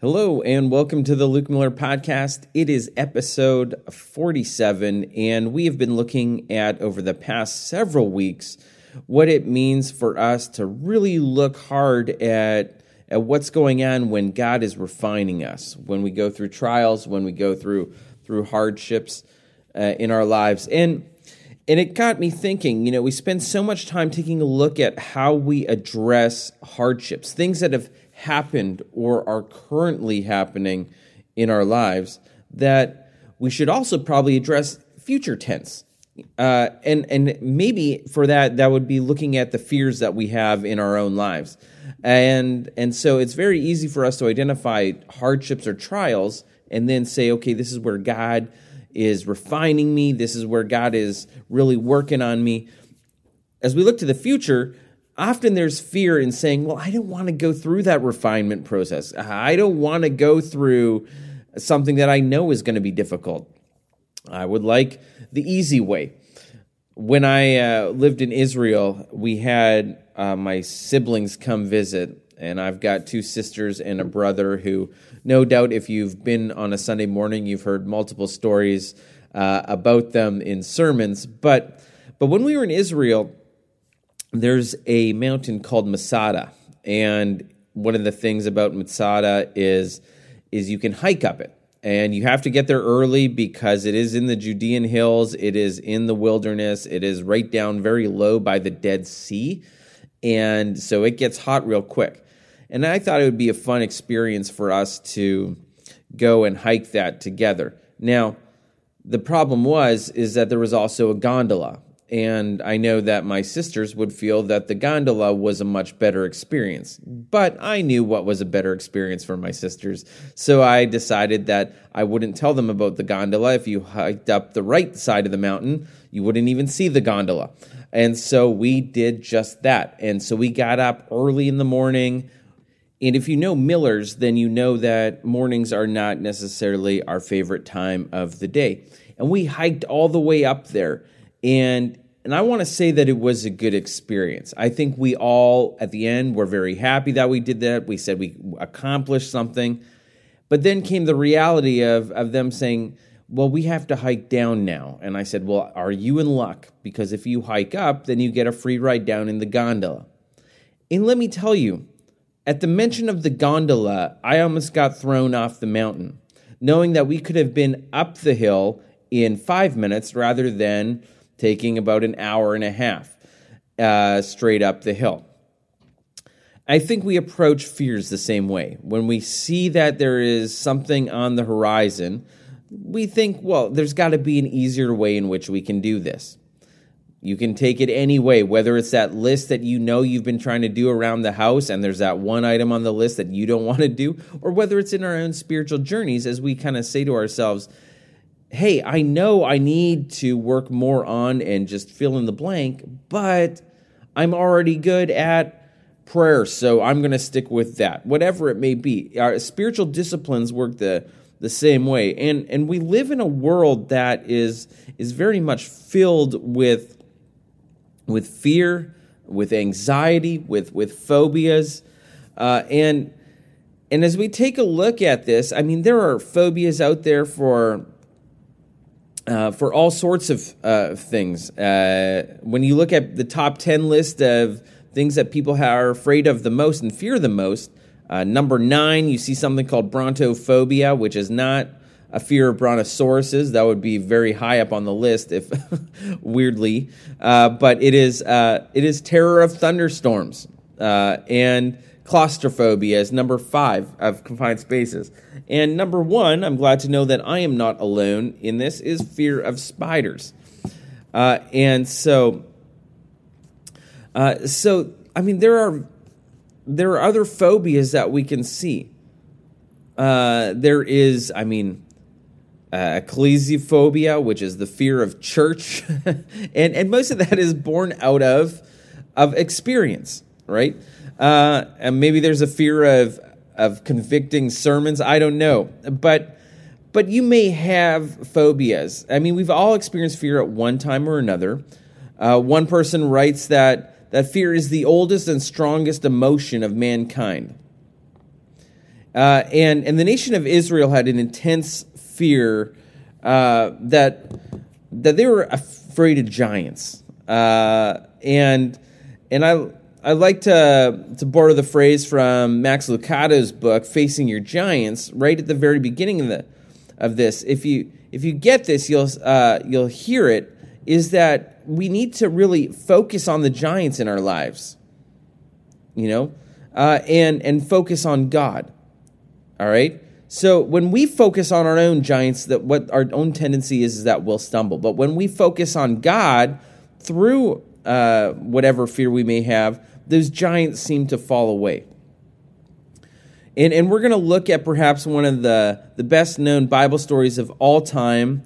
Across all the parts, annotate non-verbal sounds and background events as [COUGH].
Hello, and welcome to the Luke Miller Podcast. It is episode 47, and we have been looking at over the past several weeks what it means for us to really look hard at, at what's going on when God is refining us, when we go through trials, when we go through, through hardships uh, in our lives. And and it got me thinking, you know, we spend so much time taking a look at how we address hardships, things that have happened or are currently happening in our lives that we should also probably address future tense. Uh, and and maybe for that that would be looking at the fears that we have in our own lives, and and so it's very easy for us to identify hardships or trials and then say, okay, this is where God is refining me. This is where God is really working on me. As we look to the future, often there's fear in saying, well, I don't want to go through that refinement process. I don't want to go through something that I know is going to be difficult. I would like the easy way. When I uh, lived in Israel, we had uh, my siblings come visit, and I've got two sisters and a brother who, no doubt, if you've been on a Sunday morning, you've heard multiple stories uh, about them in sermons. But but when we were in Israel, there's a mountain called Masada, and one of the things about Masada is is you can hike up it, and you have to get there early because it is in the Judean hills, it is in the wilderness, it is right down very low by the Dead Sea, and so it gets hot real quick. And I thought it would be a fun experience for us to go and hike that together. Now, the problem was is that there was also a gondola and I know that my sisters would feel that the gondola was a much better experience. But I knew what was a better experience for my sisters, so I decided that I wouldn't tell them about the gondola. If you hiked up the right side of the mountain, you wouldn't even see the gondola. And so we did just that. And so we got up early in the morning. And if you know Millers, then you know that mornings are not necessarily our favorite time of the day. And we hiked all the way up there and and I want to say that it was a good experience. I think we all at the end were very happy that we did that. We said we accomplished something. But then came the reality of of them saying, "Well, we have to hike down now." And I said, "Well, are you in luck? Because if you hike up, then you get a free ride down in the gondola." And let me tell you, at the mention of the gondola, I almost got thrown off the mountain, knowing that we could have been up the hill in 5 minutes rather than taking about an hour and a half uh, straight up the hill. I think we approach fears the same way. When we see that there is something on the horizon, we think, well, there's got to be an easier way in which we can do this. You can take it any way, whether it's that list that you know you've been trying to do around the house and there's that one item on the list that you don't [LAUGHS] want to do, or whether it's in our own spiritual journeys as we kind of say to ourselves, hey, I know I need to work more on and just fill in the blank, but I'm already good at prayer, so I'm going to stick with that. Whatever it may be. Our spiritual disciplines work the the same way. And and we live in a world that is is very much filled with with fear, with anxiety, with with phobias. Uh, and and as we take a look at this, I mean, there are phobias out there for uh, for all sorts of uh, things. Uh, when you look at the top 10 list of things that people are afraid of the most and fear the most, uh, number nine, you see something called brontophobia, which is not a fear of brontosauruses. That would be very high up on the list, if [LAUGHS] weirdly, uh, but it is uh, it is terror of thunderstorms and claustrophobia is number five of confined spaces. And number one, I'm glad to know that I am not alone in this, is fear of spiders. Uh, and so, uh, so I mean, there are there are other phobias that we can see. Uh, there is, I mean, uh, ecclesiophobia, which is the fear of church, [LAUGHS] and and most of that is born out of of experience, right? Uh, and maybe there's a fear of of convicting sermons. I don't know, but but you may have phobias. I mean, we've all experienced fear at one time or another. Uh, one person writes that that fear is the oldest and strongest emotion of mankind. Uh, and, and the nation of Israel had an intense fear uh, that, that they were afraid of giants. Uh, and and I, I like to, to borrow the phrase from Max Lucado's book, Facing Your Giants, right at the very beginning of, the, of this. If you, if you get this, you'll, uh, you'll hear it, is that we need to really focus on the giants in our lives, you know, uh, and, and focus on God. All right? So when we focus on our own giants, that what our own tendency is, is that we'll stumble. But when we focus on God through uh, whatever fear we may have, those giants seem to fall away. And, and we're going to look at perhaps one of the, the best known Bible stories of all time.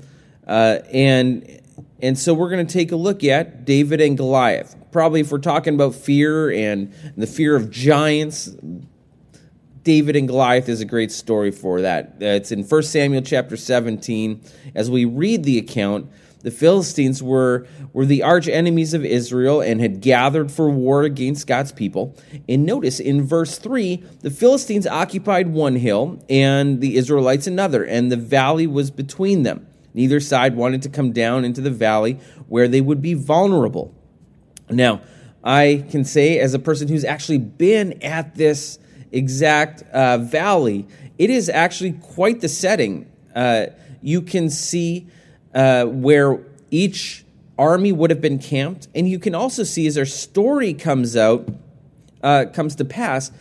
Uh, and, and so we're going to take a look at David and Goliath. Probably if we're talking about fear and the fear of giants, David and Goliath is a great story for that. Uh, it's in 1 Samuel chapter 17. As we read the account, the Philistines were, were the arch enemies of Israel and had gathered for war against God's people. And notice in verse 3, the Philistines occupied one hill and the Israelites another, and the valley was between them. Neither side wanted to come down into the valley where they would be vulnerable. Now, I can say, as a person who's actually been at this exact uh, valley, it is actually quite the setting. Uh, you can see uh, where each army would have been camped. And you can also see as our story comes out, uh, comes to pass,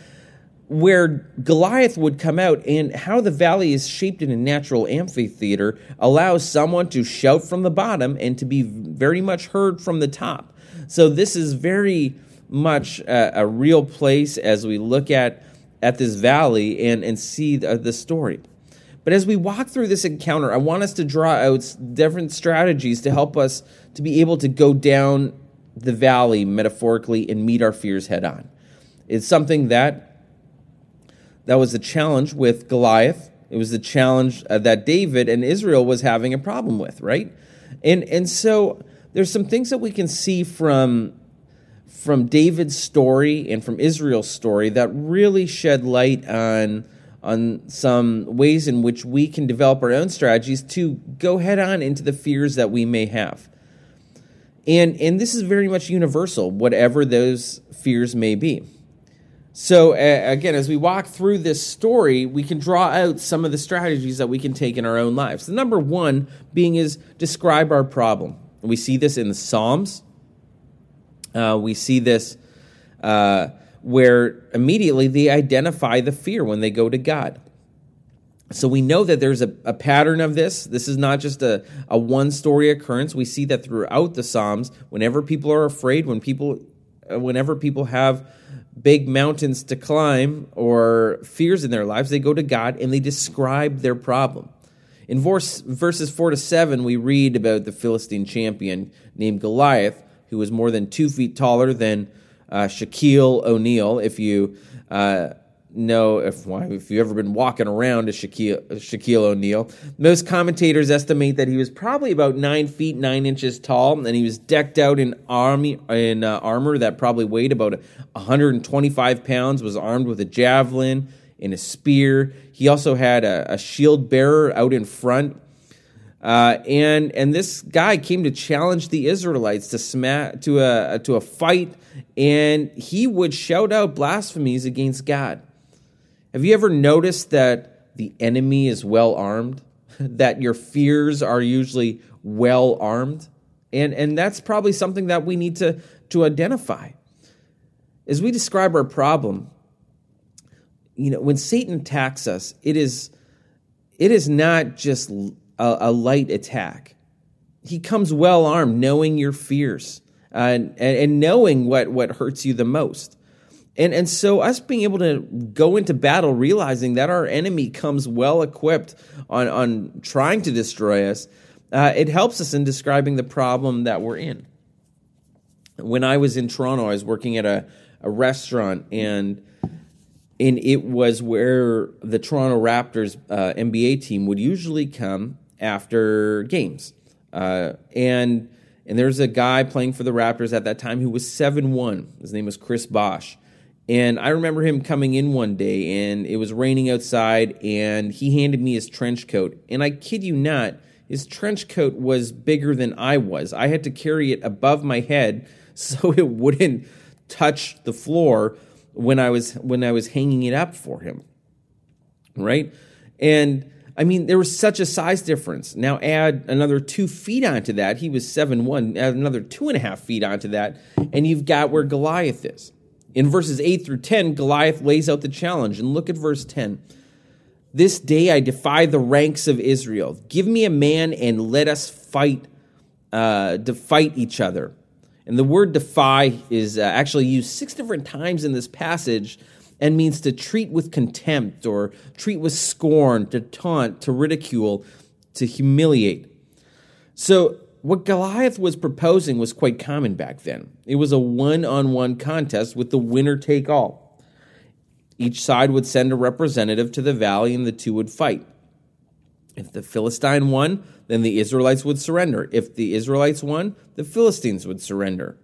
where Goliath would come out and how the valley is shaped in a natural amphitheater allows someone to shout from the bottom and to be very much heard from the top. So this is very much a, a real place as we look at at this valley and, and see the, the story. But as we walk through this encounter, I want us to draw out different strategies to help us to be able to go down the valley metaphorically and meet our fears head on. It's something that that was a challenge with Goliath. It was the challenge uh, that David and Israel was having a problem with, right? And and so there's some things that we can see from from David's story and from Israel's story that really shed light on on some ways in which we can develop our own strategies to go head on into the fears that we may have. And, and this is very much universal, whatever those fears may be. So, uh, again, as we walk through this story, we can draw out some of the strategies that we can take in our own lives. The number one being is describe our problem. We see this in the Psalms. Uh, we see this uh, where immediately they identify the fear when they go to God. So we know that there's a, a pattern of this. This is not just a, a one story occurrence. We see that throughout the Psalms, whenever people are afraid, when people uh, whenever people have big mountains to climb or fears in their lives, they go to God and they describe their problem. In verse, verses 4 to 7, we read about the Philistine champion named Goliath, who was more than two feet taller than uh, Shaquille O'Neal. If you uh, know, if if you've ever been walking around a Shaquille, Shaquille O'Neal, most commentators estimate that he was probably about nine feet nine inches tall, and he was decked out in army in uh, armor that probably weighed about 125 pounds. Was armed with a javelin and a spear. He also had a, a shield bearer out in front uh, and and this guy came to challenge the Israelites to smack to a to a fight, and he would shout out blasphemies against God. Have you ever noticed that the enemy is well armed? [LAUGHS] that your fears are usually well armed, and and that's probably something that we need to to identify. As we describe our problem, you know, when Satan attacks us, it is it is not just a, a light attack. He comes well armed, knowing your fears uh, and, and knowing what, what hurts you the most. And, and so, us being able to go into battle realizing that our enemy comes well equipped on, on trying to destroy us, uh, it helps us in describing the problem that we're in. When I was in Toronto, I was working at a, a restaurant, and and it was where the Toronto Raptors uh, NBA team would usually come after games. Uh, and and there's a guy playing for the Raptors at that time who was 7 1. His name was Chris Bosh. And I remember him coming in one day and it was raining outside and he handed me his trench coat. And I kid you not, his trench coat was bigger than I was. I had to carry it above my head [LAUGHS] so it wouldn't touch the floor when I was when I was hanging it up for him. Right? And I mean, there was such a size difference. Now add another two feet onto that. He was seven one. Add another two and a half feet onto that, and you've got where Goliath is. In verses 8 through 10, Goliath lays out the challenge. And look at verse 10. This day I defy the ranks of Israel. Give me a man and let us fight uh, to fight each other. And the word defy is uh, actually used six different times in this passage and means to treat with contempt or treat with scorn, to taunt, to ridicule, to humiliate. So what Goliath was proposing was quite common back then. It was a one on one contest with the winner take all. Each side would send a representative to the valley and the two would fight. If the Philistine won, then the Israelites would surrender. If the Israelites won, the Philistines would surrender.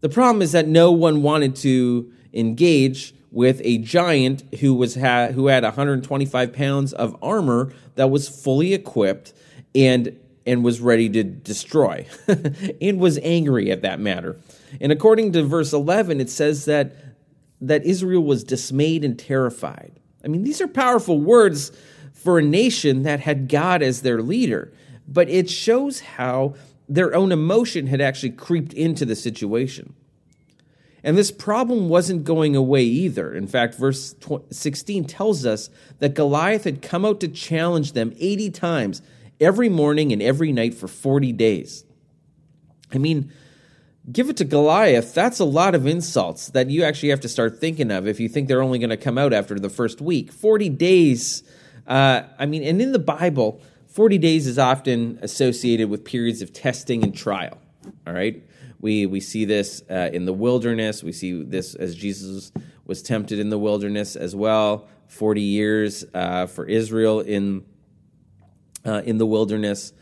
The problem is that no one wanted to engage with a giant who was ha- who had 125 pounds of armor that was fully equipped and and was ready to destroy [LAUGHS] and was angry at that matter. And according to verse 11, it says that, that Israel was dismayed and terrified. I mean, these are powerful words for a nation that had God as their leader, but it shows how their own emotion had actually creeped into the situation. And this problem wasn't going away either. In fact, verse 16 tells us that Goliath had come out to challenge them 80 times every morning and every night for 40 days. I mean, give it to Goliath. That's a lot of insults that you actually have to start thinking of if you think they're only going to come out after the first week. 40 days. Uh, I mean, and in the Bible, 40 days is often associated with periods of testing and trial. All right. We, we see this uh, in the wilderness. We see this as Jesus was tempted in the wilderness as well. 40 years uh, for Israel in uh, in the wilderness.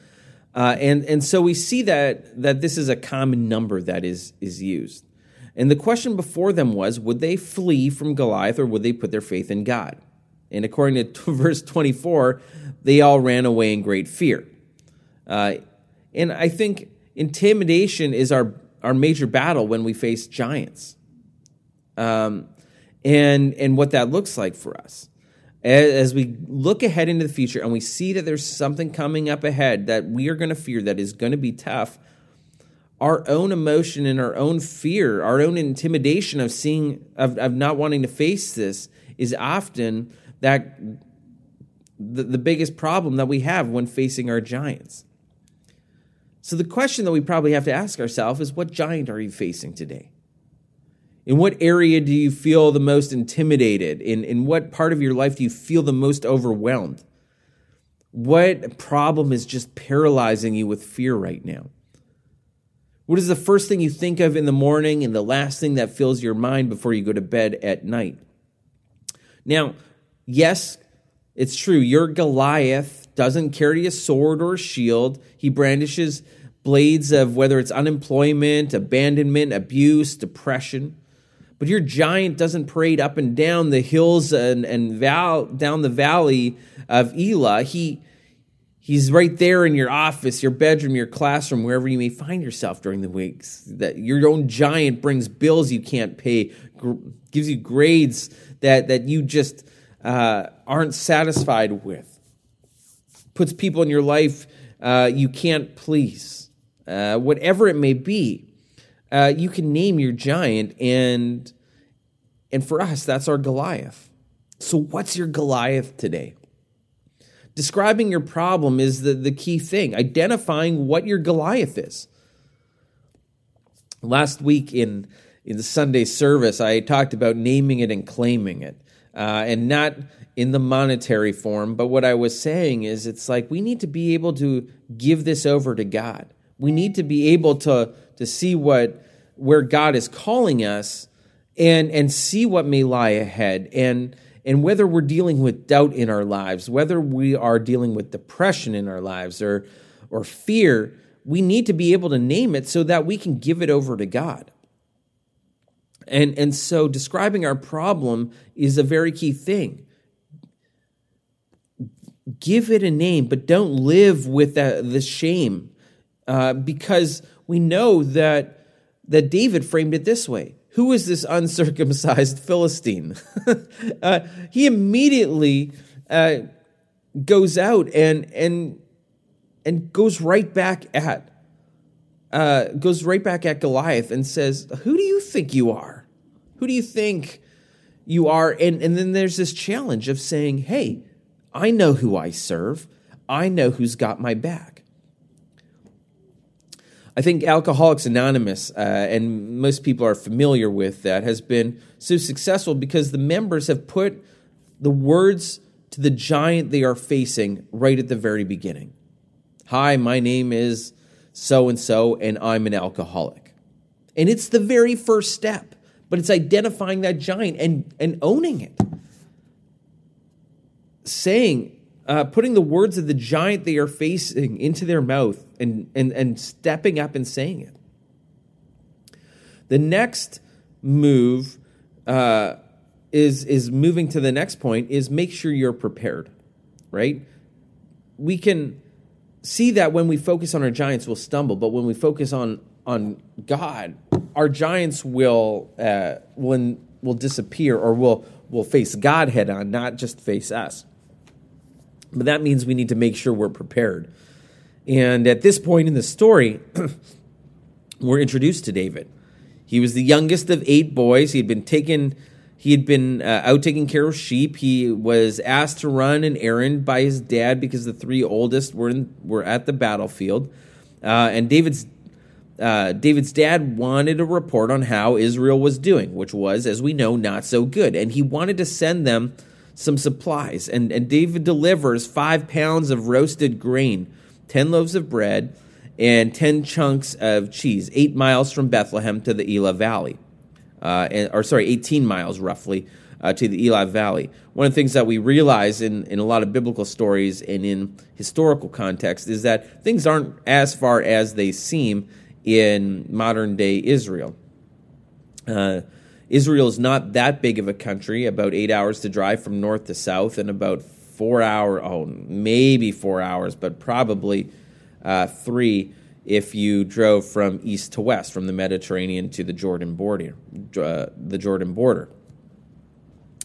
Uh, and, and so we see that, that this is a common number that is, is used. And the question before them was would they flee from Goliath or would they put their faith in God? And according to [LAUGHS] verse 24, they all ran away in great fear. Uh, and I think intimidation is our, our major battle when we face giants. Um, and, and what that looks like for us as we look ahead into the future and we see that there's something coming up ahead that we are going to fear that is going to be tough, our own emotion and our own fear, our own intimidation of seeing, of, of not wanting to face this is often that the, the biggest problem that we have when facing our giants. So the question that we probably have to ask ourselves is what giant are you facing today? In what area do you feel the most intimidated? In, in what part of your life do you feel the most overwhelmed? What problem is just paralyzing you with fear right now? What is the first thing you think of in the morning and the last thing that fills your mind before you go to bed at night? Now, yes, it's true. Your Goliath doesn't carry a sword or a shield. He brandishes blades of whether it's unemployment, abandonment, abuse, depression. But your giant doesn't parade up and down the hills and, and val, down the valley of Elah. He, he's right there in your office, your bedroom, your classroom, wherever you may find yourself during the weeks. That your own giant brings bills you can't pay, gr- gives you grades that, that you just uh, aren't satisfied with, puts people in your life uh, you can't please. Uh, whatever it may be uh, you can name your giant, and and for us, that's our Goliath. So, what's your Goliath today? Describing your problem is the, the key thing. Identifying what your Goliath is. Last week in in the Sunday service, I talked about naming it and claiming it, uh, and not in the monetary form. But what I was saying is, it's like we need to be able to give this over to God. We need to be able to to see what where God is calling us and and see what may lie ahead and and whether we're dealing with doubt in our lives, whether we are dealing with depression in our lives or or fear, we need to be able to name it so that we can give it over to God. And, and so describing our problem is a very key thing. Give it a name, but don't live with that, the shame uh, because we know that, that David framed it this way Who is this uncircumcised [LAUGHS] Philistine? [LAUGHS] uh, he immediately uh, goes out and, and, and goes right back at uh, goes right back at Goliath and says, Who do you think you are? Who do you think you are? And, and then there's this challenge of saying, Hey, I know who I serve, I know who's got my back. I think Alcoholics Anonymous, uh, and most people are familiar with that, has been so successful because the members have put the words to the giant they are facing right at the very beginning. Hi, my name is so and so, and I'm an alcoholic. And it's the very first step, but it's identifying that giant and, and owning it. Saying, uh, putting the words of the giant they are facing into their mouth and, and, and stepping up and saying it. The next move uh, is, is moving to the next point is make sure you're prepared, right? We can see that when we focus on our giants, we'll stumble, but when we focus on on God, our giants will uh, will will disappear, or will will face God head on, not just face us. But that means we need to make sure we're prepared. And at this point in the story, [CLEARS THROAT] we're introduced to David. He was the youngest of eight boys. He had been taken he had been uh, out taking care of sheep. He was asked to run an errand by his dad because the three oldest were in, were at the battlefield. Uh, and David's uh, David's dad wanted a report on how Israel was doing, which was, as we know, not so good. And he wanted to send them some supplies. And, and David delivers five pounds of roasted grain, 10 loaves of bread, and 10 chunks of cheese, eight miles from Bethlehem to the Elah Valley uh, and, or sorry, 18 miles roughly uh, to the Elah Valley. One of the things that we realize in, in a lot of biblical stories and in historical context is that things aren't as far as they seem in modern day Israel. Uh, Israel is not that big of a country, about eight hours to drive from north to south, and about four hour, oh, maybe four hours, but probably uh, three if you drove from east to west, from the Mediterranean to the Jordan border. Uh, the Jordan border.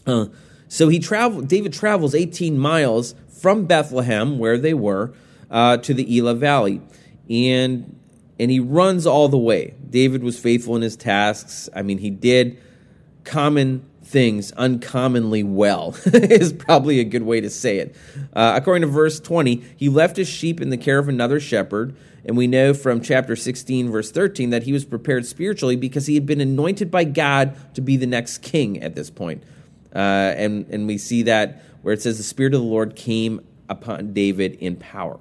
Uh, so he traveled. David travels 18 miles from Bethlehem, where they were, uh, to the Elah Valley, and and he runs all the way. David was faithful in his tasks. I mean, he did common things uncommonly well [LAUGHS] is probably a good way to say it. Uh, according to verse 20, he left his sheep in the care of another shepherd and we know from chapter 16, verse 13, that he was prepared spiritually because he had been anointed by God to be the next king at this point. Uh, and, and we see that where it says, The Spirit of the Lord came upon David in power.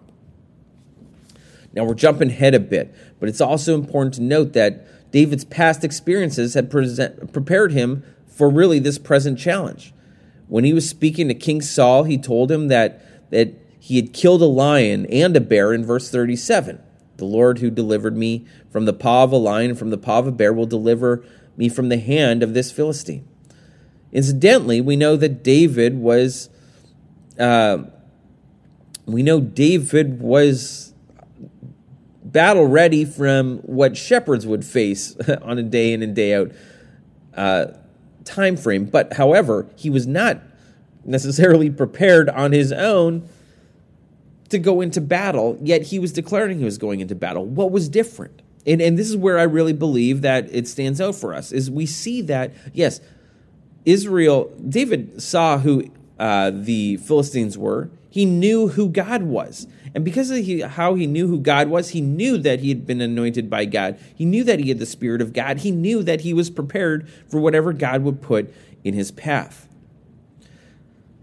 Now we're jumping ahead a bit, but it's also important to note that David's past experiences had present, prepared him for really this present challenge. When he was speaking to King Saul, he told him that, that he had killed a lion and a bear in verse 37. The Lord who delivered me from the paw of a lion from the paw of a bear will deliver me from the hand of this Philistine. Incidentally, we know that David was, uh, we know David was battle ready from what shepherds would face [LAUGHS] on a day in and day out uh, time frame. But however, he was not necessarily prepared on his own to go into battle, yet he was declaring he was going into battle. What was different? And, and this is where I really believe that it stands out for us is we see that yes, Israel. David saw who uh, the Philistines were. He knew who God was, and because of he, how he knew who God was, he knew that he had been anointed by God. He knew that he had the Spirit of God. He knew that he was prepared for whatever God would put in his path.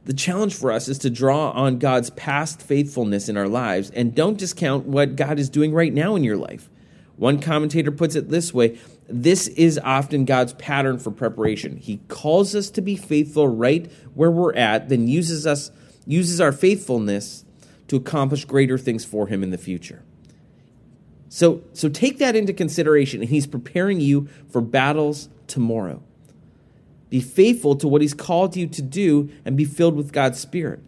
The challenge for us is to draw on God's past faithfulness in our lives and don't discount what God is doing right now in your life. One commentator puts it this way this is often God's pattern for preparation. He calls us to be faithful right where we're at, then uses us uses our faithfulness to accomplish greater things for him in the future. So, so take that into consideration, and He's preparing you for battles tomorrow. Be faithful to what He's called you to do and be filled with God's Spirit.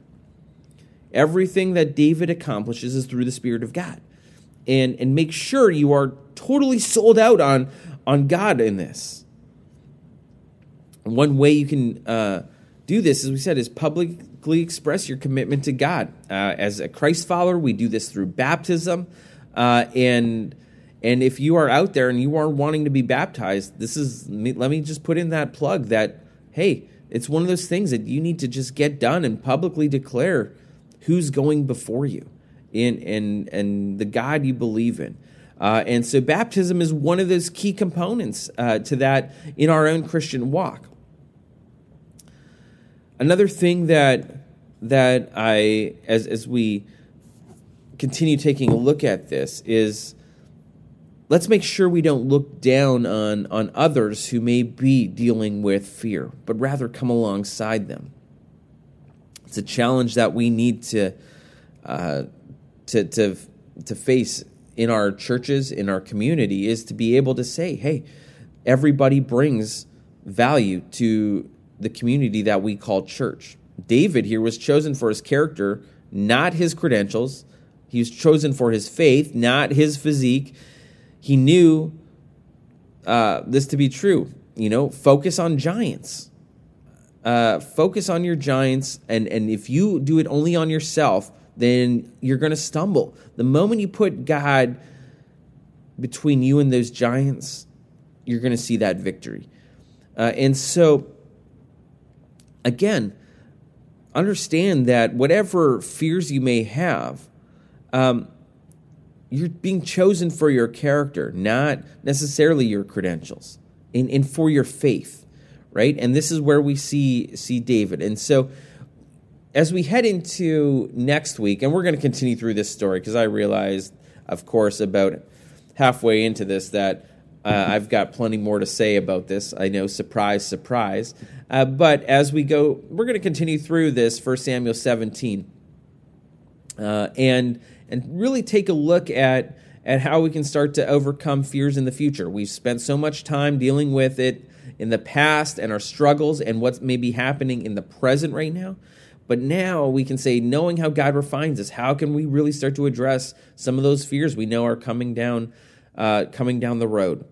Everything that David accomplishes is through the Spirit of God. And, and make sure you are totally sold out on, on God in this. One way you can uh, do this, as we said, is publicly express your commitment to God. Uh, as a Christ follower, we do this through baptism. Uh, and and if you are out there and you are wanting to be baptized, this is let me just put in that plug that hey, it's one of those things that you need to just get done and publicly declare who's going before you in and and the God you believe in. Uh, and so baptism is one of those key components uh, to that in our own Christian walk. Another thing that that I as as we continue taking a look at this is let's make sure we don't look down on on others who may be dealing with fear, but rather come alongside them. It's a challenge that we need to uh, to to to face in our churches, in our community, is to be able to say, "Hey, everybody brings value to the community that we call church. David here was chosen for his character, not his credentials. He was chosen for his faith, not his physique. He knew uh, this to be true. You know, focus on giants. Uh, focus on your giants, and, and if you do it only on yourself, then you're going to stumble. The moment you put God between you and those giants, you're going to see that victory. Uh, and so, again, understand that whatever fears you may have, um, you're being chosen for your character, not necessarily your credentials, and, and for your faith, right? And this is where we see see David. And so, as we head into next week, and we're going to continue through this story because I realized, of course, about halfway into this that uh, I've got plenty more to say about this. I know, surprise, surprise. Uh, but as we go, we're going to continue through this 1 Samuel 17 uh, and, and really take a look at, at how we can start to overcome fears in the future. We've spent so much time dealing with it in the past and our struggles and what's maybe happening in the present right now. But now we can say, knowing how God refines us, how can we really start to address some of those fears we know are coming down, uh, coming down the road?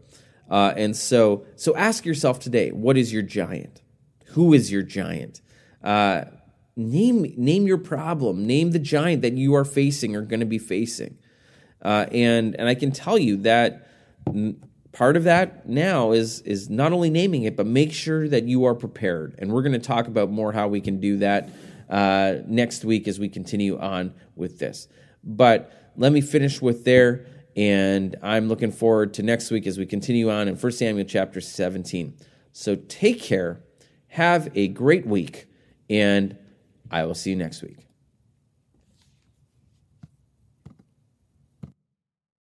Uh, and so, so ask yourself today, what is your giant? Who is your giant? Uh, name name your problem. Name the giant that you are facing or going to be facing. Uh, and and I can tell you that part of that now is is not only naming it, but make sure that you are prepared. And we're going to talk about more how we can do that uh, next week as we continue on with this. But let me finish with there. And I'm looking forward to next week as we continue on in 1 Samuel chapter 17. So take care, have a great week, and I will see you next week.